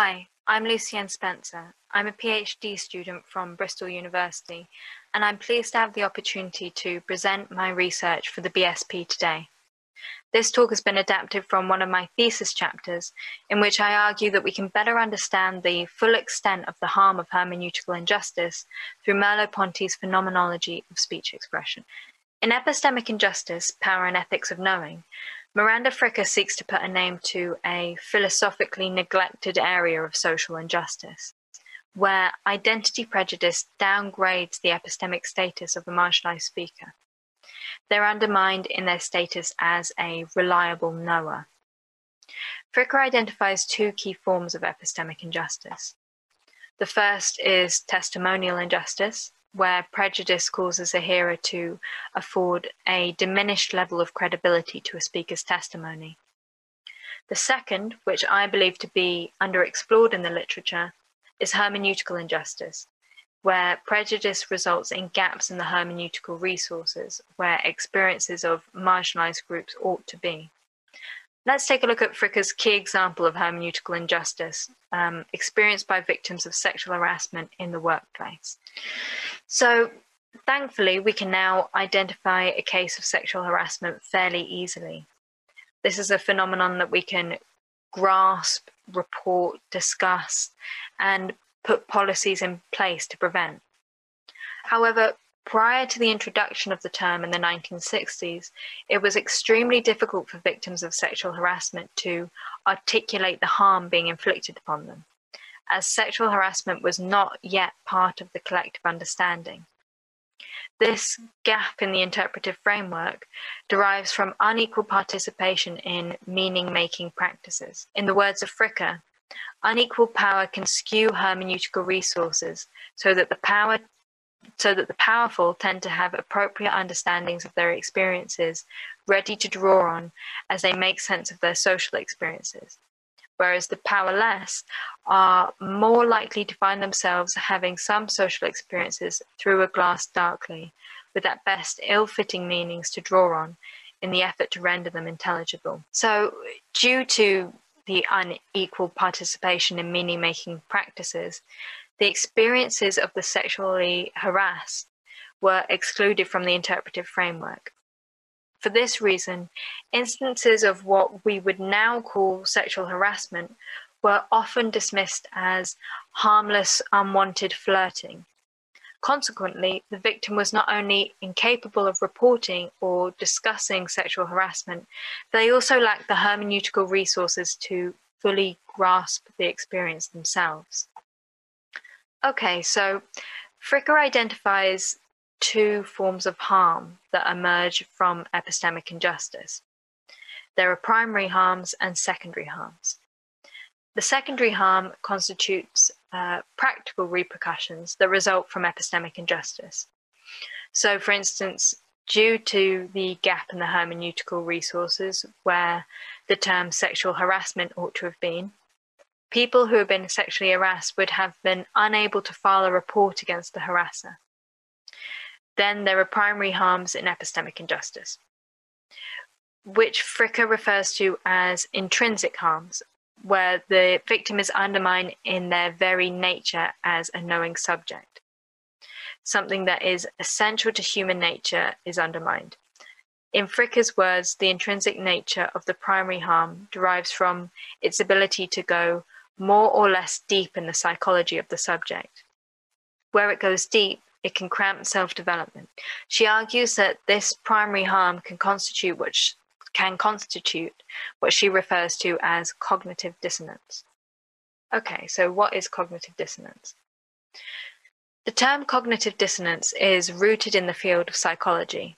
Hi, I'm Lucienne Spencer. I'm a PhD student from Bristol University, and I'm pleased to have the opportunity to present my research for the BSP today. This talk has been adapted from one of my thesis chapters, in which I argue that we can better understand the full extent of the harm of hermeneutical injustice through Merleau-Ponty's phenomenology of speech expression. In Epistemic Injustice, Power and Ethics of Knowing, Miranda Fricker seeks to put a name to a philosophically neglected area of social injustice, where identity prejudice downgrades the epistemic status of a marginalized speaker. They're undermined in their status as a reliable knower. Fricker identifies two key forms of epistemic injustice. The first is testimonial injustice, where prejudice causes a hearer to afford a diminished level of credibility to a speaker's testimony. The second, which I believe to be underexplored in the literature, is hermeneutical injustice, where prejudice results in gaps in the hermeneutical resources where experiences of marginalized groups ought to be. Let's take a look at Fricker's key example of hermeneutical injustice um, experienced by victims of sexual harassment in the workplace. So, thankfully, we can now identify a case of sexual harassment fairly easily. This is a phenomenon that we can grasp, report, discuss, and put policies in place to prevent. However, prior to the introduction of the term in the 1960s, it was extremely difficult for victims of sexual harassment to articulate the harm being inflicted upon them, as sexual harassment was not yet part of the collective understanding. This gap in the interpretive framework derives from unequal participation in meaning making practices. In the words of Fricker, Unequal power can skew hermeneutical resources so that the power so that the powerful tend to have appropriate understandings of their experiences ready to draw on as they make sense of their social experiences, whereas the powerless are more likely to find themselves having some social experiences through a glass darkly, with at best ill fitting meanings to draw on in the effort to render them intelligible. So, due to the unequal participation in meaning making practices, the experiences of the sexually harassed were excluded from the interpretive framework. For this reason, instances of what we would now call sexual harassment were often dismissed as harmless, unwanted flirting, Consequently, the victim was not only incapable of reporting or discussing sexual harassment, they also lacked the hermeneutical resources to fully grasp the experience themselves. Okay, so Fricker identifies two forms of harm that emerge from epistemic injustice. There are primary harms and secondary harms. The secondary harm constitutes uh, practical repercussions that result from epistemic injustice. So, for instance, due to the gap in the hermeneutical resources where the term sexual harassment ought to have been, people who have been sexually harassed would have been unable to file a report against the harasser. Then there are primary harms in epistemic injustice, which Fricker refers to as intrinsic harms, where the victim is undermined in their very nature as a knowing subject. Something that is essential to human nature is undermined. In Fricker's words, the intrinsic nature of the primary harm derives from its ability to go more or less deep in the psychology of the subject. Where it goes deep, it can cramp self development. She argues that this primary harm can constitute what can constitute what she refers to as cognitive dissonance. Okay, so what is cognitive dissonance? The term cognitive dissonance is rooted in the field of psychology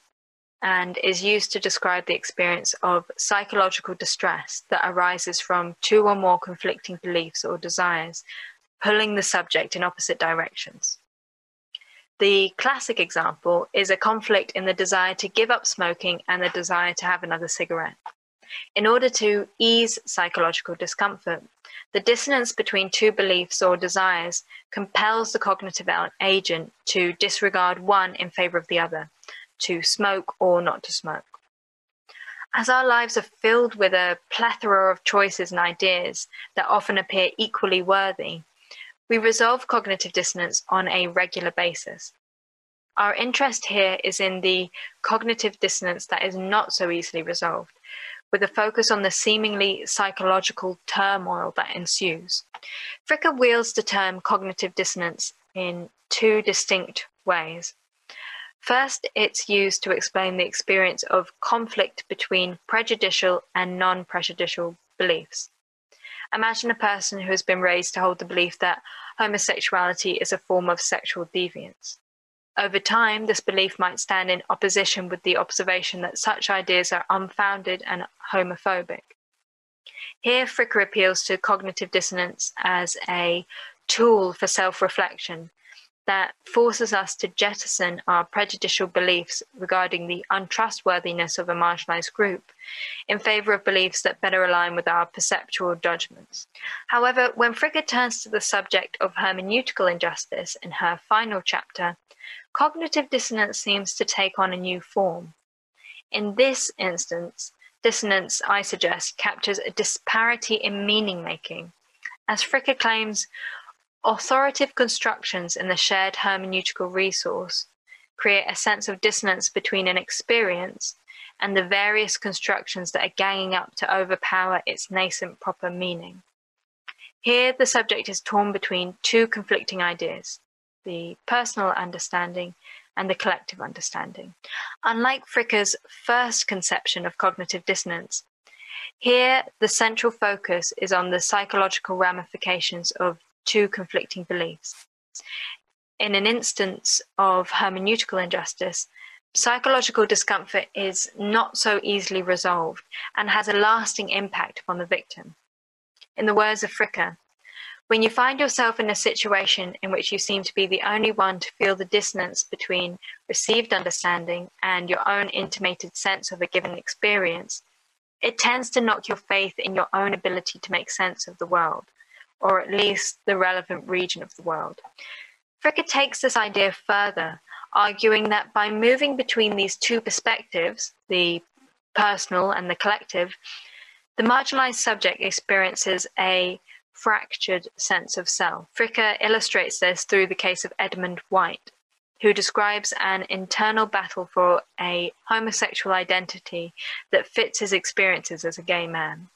and is used to describe the experience of psychological distress that arises from two or more conflicting beliefs or desires pulling the subject in opposite directions. The classic example is a conflict in the desire to give up smoking and the desire to have another cigarette. In order to ease psychological discomfort, the dissonance between two beliefs or desires compels the cognitive agent to disregard one in favor of the other, to smoke or not to smoke. As our lives are filled with a plethora of choices and ideas that often appear equally worthy, we resolve cognitive dissonance on a regular basis. Our interest here is in the cognitive dissonance that is not so easily resolved, with a focus on the seemingly psychological turmoil that ensues. Fricker wields the term cognitive dissonance in two distinct ways. First, it's used to explain the experience of conflict between prejudicial and non prejudicial beliefs. Imagine a person who has been raised to hold the belief that homosexuality is a form of sexual deviance. Over time, this belief might stand in opposition with the observation that such ideas are unfounded and homophobic. Here, Fricker appeals to cognitive dissonance as a tool for self reflection that forces us to jettison our prejudicial beliefs regarding the untrustworthiness of a marginalized group in favor of beliefs that better align with our perceptual judgments. However, when Fricker turns to the subject of hermeneutical injustice in her final chapter, cognitive dissonance seems to take on a new form. In this instance, dissonance, I suggest, captures a disparity in meaning making. As Fricker claims, authoritative constructions in the shared hermeneutical resource create a sense of dissonance between an experience and the various constructions that are ganging up to overpower its nascent proper meaning. Here, the subject is torn between two conflicting ideas the personal understanding and the collective understanding. Unlike Fricker's first conception of cognitive dissonance, here the central focus is on the psychological ramifications of two conflicting beliefs. In an instance of hermeneutical injustice, psychological discomfort is not so easily resolved and has a lasting impact upon the victim. In the words of Fricker, when you find yourself in a situation in which you seem to be the only one to feel the dissonance between received understanding and your own intimated sense of a given experience, it tends to knock your faith in your own ability to make sense of the world, or at least the relevant region of the world. Fricker takes this idea further, arguing that by moving between these two perspectives, the personal and the collective, the marginalized subject experiences a fractured sense of self. Fricker illustrates this through the case of Edmund White, who describes an internal battle for a homosexual identity that fits his experiences as a gay man.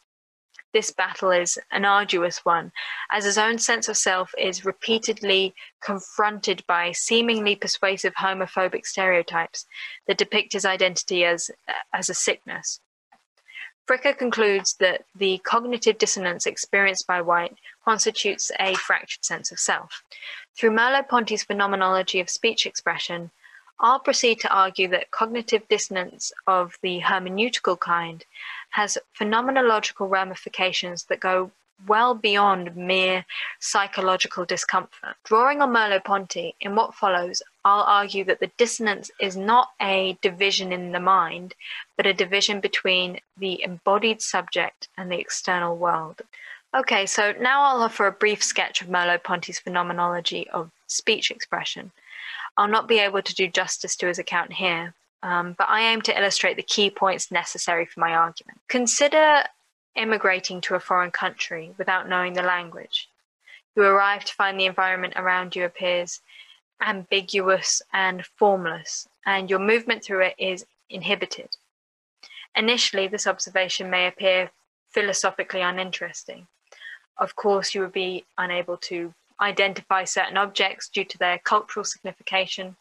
This battle is an arduous one, as his own sense of self is repeatedly confronted by seemingly persuasive homophobic stereotypes that depict his identity as, as a sickness. Fricker concludes that the cognitive dissonance experienced by White constitutes a fractured sense of self. Through Merleau-Ponty's phenomenology of speech expression, I'll proceed to argue that cognitive dissonance of the hermeneutical kind has phenomenological ramifications that go well beyond mere psychological discomfort. Drawing on Merleau-Ponty, in what follows, I'll argue that the dissonance is not a division in the mind, but a division between the embodied subject and the external world. Okay, so now I'll offer a brief sketch of Merleau-Ponty's phenomenology of speech expression. I'll not be able to do justice to his account here, um, but I aim to illustrate the key points necessary for my argument. Consider immigrating to a foreign country without knowing the language. You arrive to find the environment around you appears ambiguous and formless, and your movement through it is inhibited. Initially, this observation may appear philosophically uninteresting. Of course, you would be unable to identify certain objects due to their cultural signification,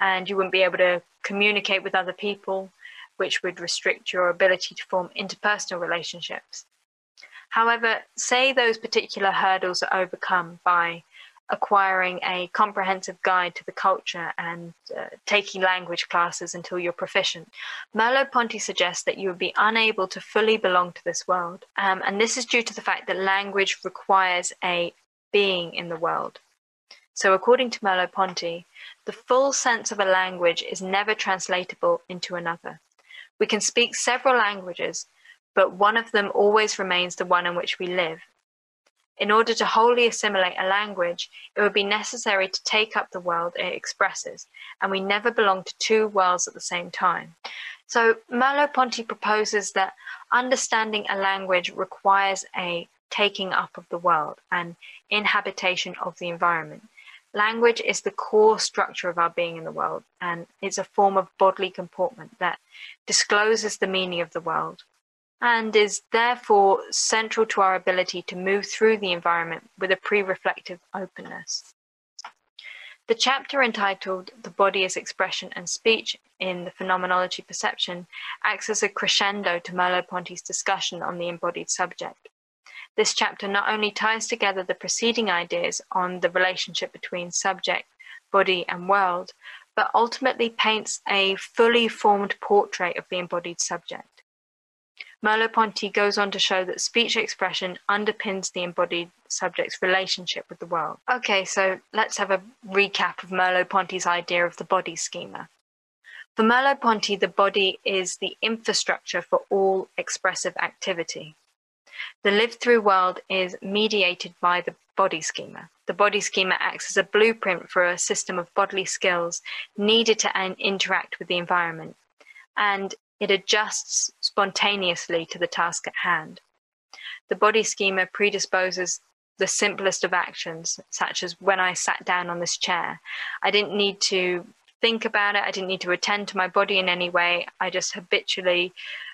and you wouldn't be able to communicate with other people which would restrict your ability to form interpersonal relationships. However, say those particular hurdles are overcome by acquiring a comprehensive guide to the culture and uh, taking language classes until you're proficient. Merleau-Ponty suggests that you would be unable to fully belong to this world, um, and this is due to the fact that language requires a being in the world. So, according to Merleau-Ponty, the full sense of a language is never translatable into another. We can speak several languages, but one of them always remains the one in which we live. In order to wholly assimilate a language, it would be necessary to take up the world it expresses, and we never belong to two worlds at the same time. So Merleau-Ponty proposes that understanding a language requires a taking up of the world and inhabitation of the environment. Language is the core structure of our being in the world, and it's a form of bodily comportment that discloses the meaning of the world and is therefore central to our ability to move through the environment with a pre reflective openness. The chapter entitled The Body as Expression and Speech in the Phenomenology Perception acts as a crescendo to Merleau Ponty's discussion on the embodied subject. This chapter not only ties together the preceding ideas on the relationship between subject, body, and world, but ultimately paints a fully formed portrait of the embodied subject. Merleau-Ponty goes on to show that speech expression underpins the embodied subject's relationship with the world. Okay, so let's have a recap of Merleau-Ponty's idea of the body schema. For Merleau-Ponty, the body is the infrastructure for all expressive activity. The lived through world is mediated by the body schema. The body schema acts as a blueprint for a system of bodily skills needed to interact with the environment, and it adjusts spontaneously to the task at hand. The body schema predisposes the simplest of actions, such as when I sat down on this chair. I didn't need to think about it, I didn't need to attend to my body in any way. I just habitually,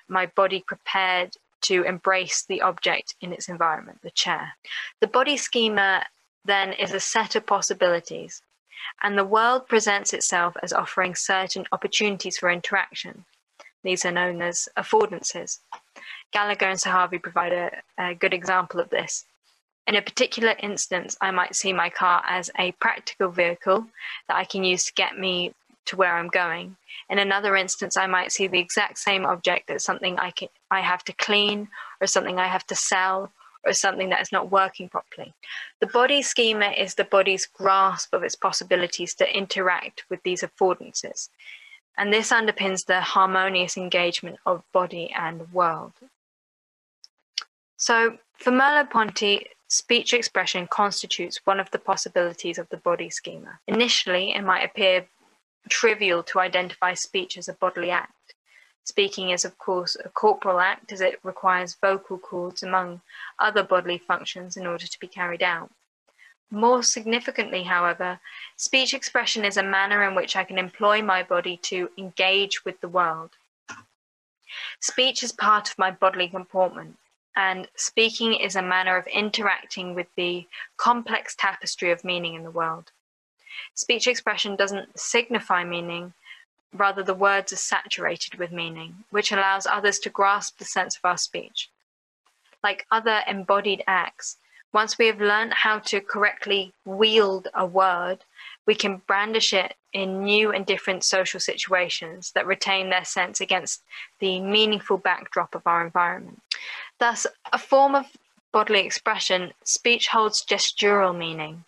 my body prepared to embrace the object in its environment, the chair. The body schema then is a set of possibilities, and the world presents itself as offering certain opportunities for interaction. These are known as affordances. Gallagher and Zahavi provide a, a good example of this. In a particular instance, I might see my car as a practical vehicle that I can use to get me to where I'm going. In another instance, I might see the exact same object as something I, can, I have to clean, or something I have to sell, or something that is not working properly. The body schema is the body's grasp of its possibilities to interact with these affordances. And this underpins the harmonious engagement of body and world. So, for Merleau Ponty, speech expression constitutes one of the possibilities of the body schema. Initially, it might appear trivial to identify speech as a bodily act. Speaking is, of course, a corporal act as it requires vocal cords among other bodily functions in order to be carried out. More significantly, however, speech expression is a manner in which I can employ my body to engage with the world. Speech is part of my bodily comportment, and speaking is a manner of interacting with the complex tapestry of meaning in the world. Speech expression doesn't signify meaning, rather, the words are saturated with meaning, which allows others to grasp the sense of our speech. Like other embodied acts, once we have learned how to correctly wield a word, we can brandish it in new and different social situations that retain their sense against the meaningful backdrop of our environment. Thus, a form of bodily expression, speech holds gestural meaning.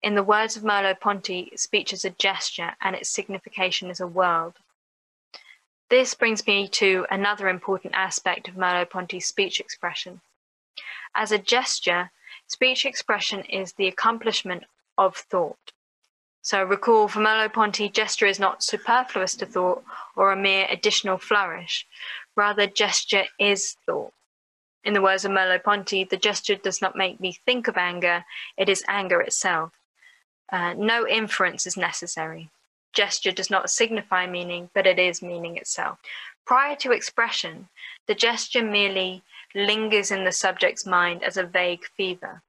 In the words of Merleau-Ponty, speech is a gesture and its signification is a world. This brings me to another important aspect of Merleau-Ponty's speech expression. As a gesture, speech expression is the accomplishment of thought. So recall for Merleau-Ponty, gesture is not superfluous to thought or a mere additional flourish. Rather, gesture is thought. In the words of Merleau-Ponty, the gesture does not make me think of anger, it is anger itself. Uh, no inference is necessary. Gesture does not signify meaning, but it is meaning itself. Prior to expression, the gesture merely lingers in the subject's mind as a vague fever.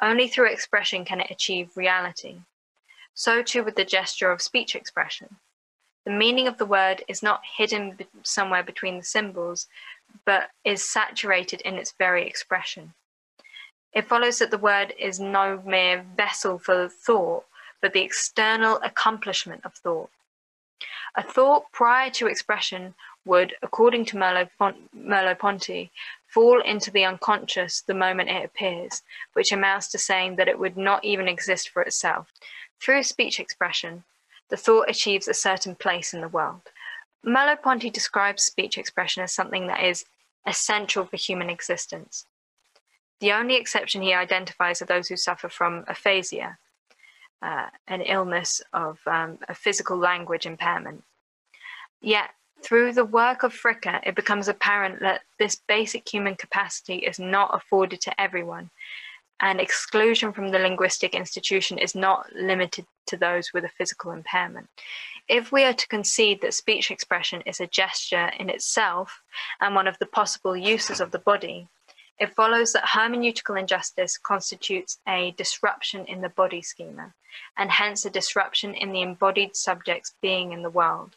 Only through expression can it achieve reality. So too with the gesture of speech expression. The meaning of the word is not hidden somewhere between the symbols, but is saturated in its very expression. It follows that the word is no mere vessel for thought, but the external accomplishment of thought. A thought prior to expression would, according to Merleau-Ponty, fall into the unconscious the moment it appears, which amounts to saying that it would not even exist for itself. Through speech expression, the thought achieves a certain place in the world. Merleau-Ponty describes speech expression as something that is essential for human existence. The only exception he identifies are those who suffer from aphasia, uh, an illness of um, a physical language impairment. Yet, through the work of Fricker, it becomes apparent that this basic human capacity is not afforded to everyone, and exclusion from the linguistic institution is not limited to those with a physical impairment. If we are to concede that speech expression is a gesture in itself and one of the possible uses of the body, it follows that hermeneutical injustice constitutes a disruption in the body schema, and hence a disruption in the embodied subject's being in the world.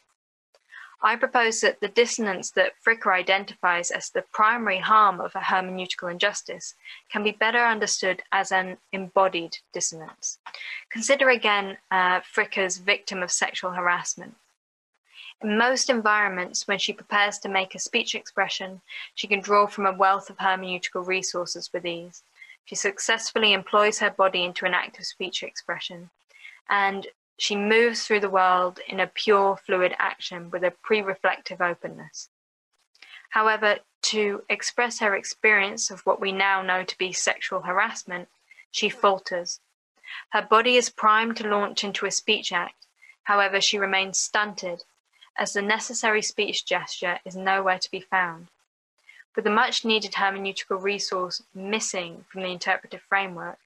I propose that the dissonance that Fricker identifies as the primary harm of a hermeneutical injustice can be better understood as an embodied dissonance. Consider again uh, Fricker's victim of sexual harassment. In most environments, when she prepares to make a speech expression, she can draw from a wealth of hermeneutical resources with ease. She successfully employs her body into an act of speech expression, and she moves through the world in a pure, fluid action with a pre reflective openness. However, to express her experience of what we now know to be sexual harassment, she falters. Her body is primed to launch into a speech act, however, she remains stunted, as the necessary speech gesture is nowhere to be found. With the much needed hermeneutical resource missing from the interpretive framework,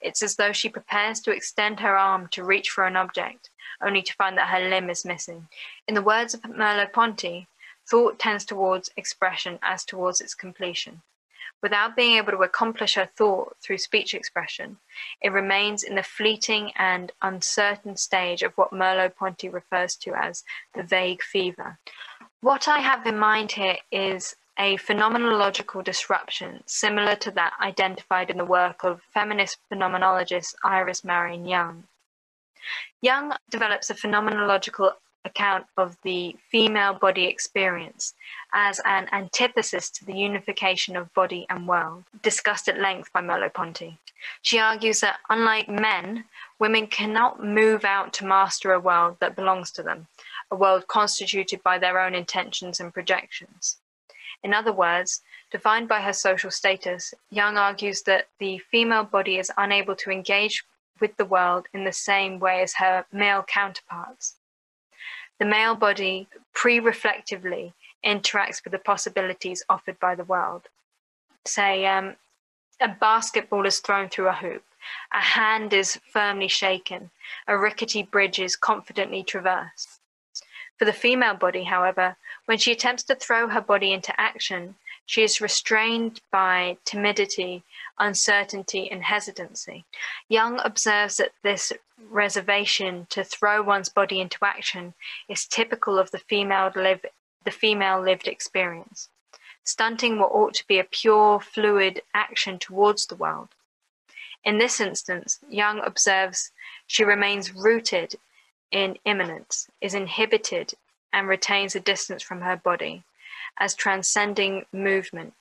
it's as though she prepares to extend her arm to reach for an object, only to find that her limb is missing. In the words of Merleau-Ponty, thought tends towards expression as towards its completion. Without being able to accomplish her thought through speech expression, it remains in the fleeting and uncertain stage of what Merleau-Ponty refers to as the vague fever. What I have in mind here is a phenomenological disruption similar to that identified in the work of feminist phenomenologist Iris Marion Young. Young develops a phenomenological account of the female body experience as an antithesis to the unification of body and world, discussed at length by Merleau-Ponty. She argues that, unlike men, women cannot move out to master a world that belongs to them, a world constituted by their own intentions and projections. In other words, defined by her social status, Young argues that the female body is unable to engage with the world in the same way as her male counterparts. The male body pre reflectively interacts with the possibilities offered by the world. Say, um, a basketball is thrown through a hoop, a hand is firmly shaken, a rickety bridge is confidently traversed. For the female body, however, when she attempts to throw her body into action, she is restrained by timidity, uncertainty, and hesitancy. Young observes that this reservation to throw one's body into action is typical of the female, live, the female lived experience, stunting what ought to be a pure, fluid action towards the world. In this instance, Young observes she remains rooted in immanence, is inhibited and retains a distance from her body as transcending movement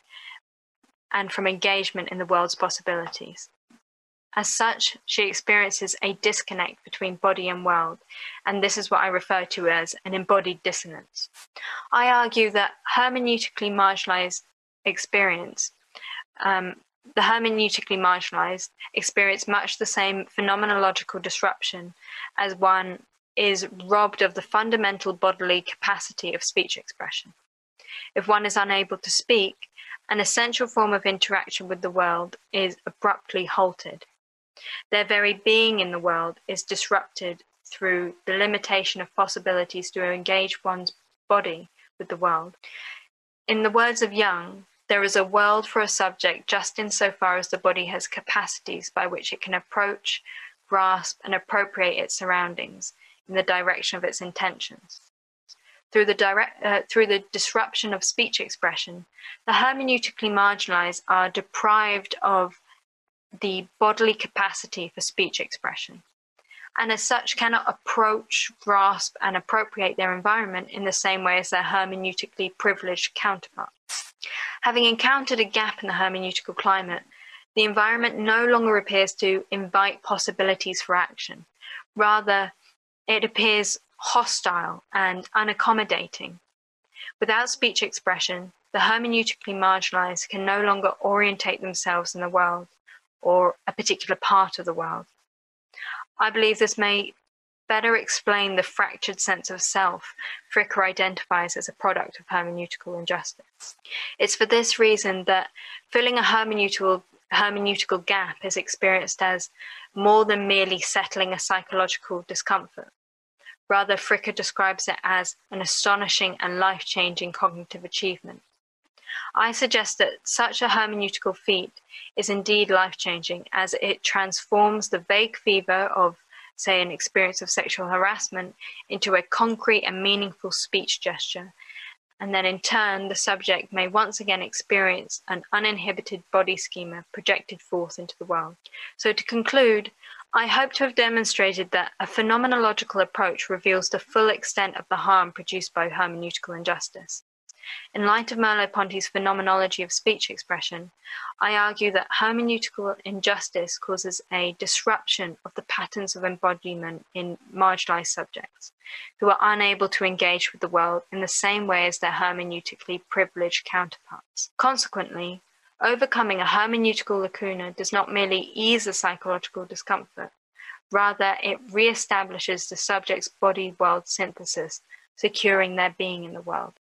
and from engagement in the world's possibilities. As such, she experiences a disconnect between body and world, and this is what I refer to as an embodied dissonance. I argue that hermeneutically marginalized experience, um, the hermeneutically marginalized experience much the same phenomenological disruption as one is robbed of the fundamental bodily capacity of speech expression. If one is unable to speak, an essential form of interaction with the world is abruptly halted. Their very being in the world is disrupted through the limitation of possibilities to engage one's body with the world. In the words of Young, there is a world for a subject just insofar as the body has capacities by which it can approach, grasp, and appropriate its surroundings, in the direction of its intentions. Through the, direct, uh, through the disruption of speech expression, the hermeneutically marginalized are deprived of the bodily capacity for speech expression, and as such cannot approach, grasp, and appropriate their environment in the same way as their hermeneutically privileged counterparts. Having encountered a gap in the hermeneutical climate, the environment no longer appears to invite possibilities for action. Rather, it appears hostile and unaccommodating. Without speech expression, the hermeneutically marginalized can no longer orientate themselves in the world or a particular part of the world. I believe this may better explain the fractured sense of self Fricker identifies as a product of hermeneutical injustice. It's for this reason that filling a hermeneutical, hermeneutical gap is experienced as more than merely settling a psychological discomfort. Rather, Fricker describes it as an astonishing and life changing cognitive achievement. I suggest that such a hermeneutical feat is indeed life changing as it transforms the vague fever of say, an experience of sexual harassment into a concrete and meaningful speech gesture. And then in turn, the subject may once again experience an uninhibited body schema projected forth into the world. So, to conclude, I hope to have demonstrated that a phenomenological approach reveals the full extent of the harm produced by hermeneutical injustice. In light of Merleau-Ponty's phenomenology of speech expression, I argue that hermeneutical injustice causes a disruption of the patterns of embodiment in marginalized subjects who are unable to engage with the world in the same way as their hermeneutically privileged counterparts. Consequently, overcoming a hermeneutical lacuna does not merely ease the psychological discomfort, rather, it re establishes the subject's body world synthesis, securing their being in the world.